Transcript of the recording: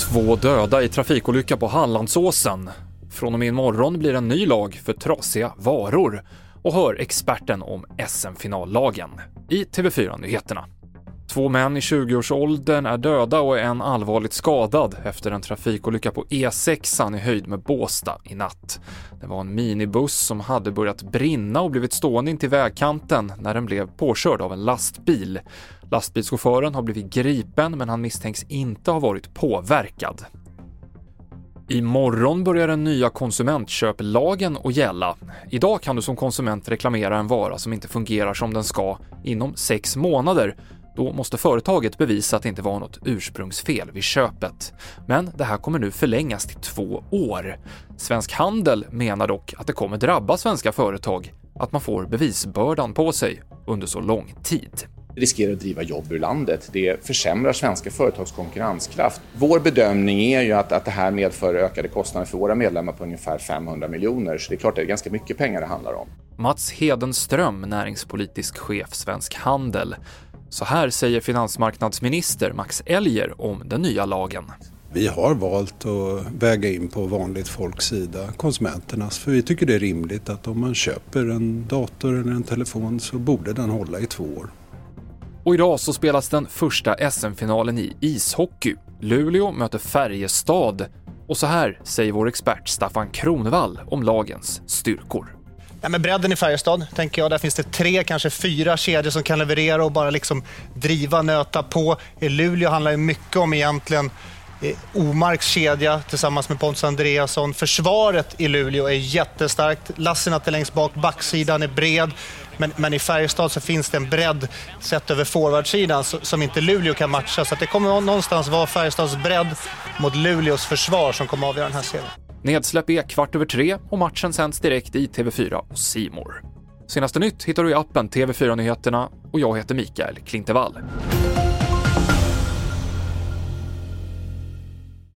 Två döda i trafikolycka på Hallandsåsen. Från och med imorgon blir en ny lag för trasiga varor. Och hör experten om SM-finallagen i TV4-nyheterna. Två män i 20-årsåldern är döda och en allvarligt skadad efter en trafikolycka på E6 i höjd med Båsta i natt. Det var en minibuss som hade börjat brinna och blivit stående intill vägkanten när den blev påkörd av en lastbil. Lastbilschauffören har blivit gripen men han misstänks inte ha varit påverkad. Imorgon börjar den nya konsumentköplagen att gälla. Idag kan du som konsument reklamera en vara som inte fungerar som den ska inom sex månader då måste företaget bevisa att det inte var något ursprungsfel vid köpet. Men det här kommer nu förlängas till två år. Svensk Handel menar dock att det kommer drabba svenska företag att man får bevisbördan på sig under så lång tid riskerar att driva jobb ur landet. Det försämrar svenska företags konkurrenskraft. Vår bedömning är ju att, att det här medför ökade kostnader för våra medlemmar på ungefär 500 miljoner, så det är klart det är ganska mycket pengar det handlar om. Mats Hedenström, näringspolitisk chef Svensk Handel. Så här säger finansmarknadsminister Max Elger om den nya lagen. Vi har valt att väga in på vanligt folks sida, konsumenternas, för vi tycker det är rimligt att om man köper en dator eller en telefon så borde den hålla i två år. Och idag så spelas den första SM-finalen i ishockey. Luleå möter Färjestad. Och så här säger vår expert Staffan Kronvall om lagens styrkor. Ja, men bredden i Färjestad, tänker jag. Där finns det tre, kanske fyra kedjor som kan leverera och bara liksom driva, nöta på. I Luleå handlar det mycket om egentligen eh, Omarks kedja tillsammans med Pontus Andreasson. Försvaret i Luleå är jättestarkt. Lassinat är längst bak, backsidan är bred. Men, men, i Färjestad så finns det en bredd sett över forwardsidan som inte Luleå kan matcha. Så det kommer någonstans vara Färjestads bredd mot Luleås försvar som kommer avgöra den här serien. Nedsläpp är kvart över tre och matchen sänds direkt i TV4 och Simor. Senaste nytt hittar du i appen TV4 Nyheterna och jag heter Mikael Klintevall.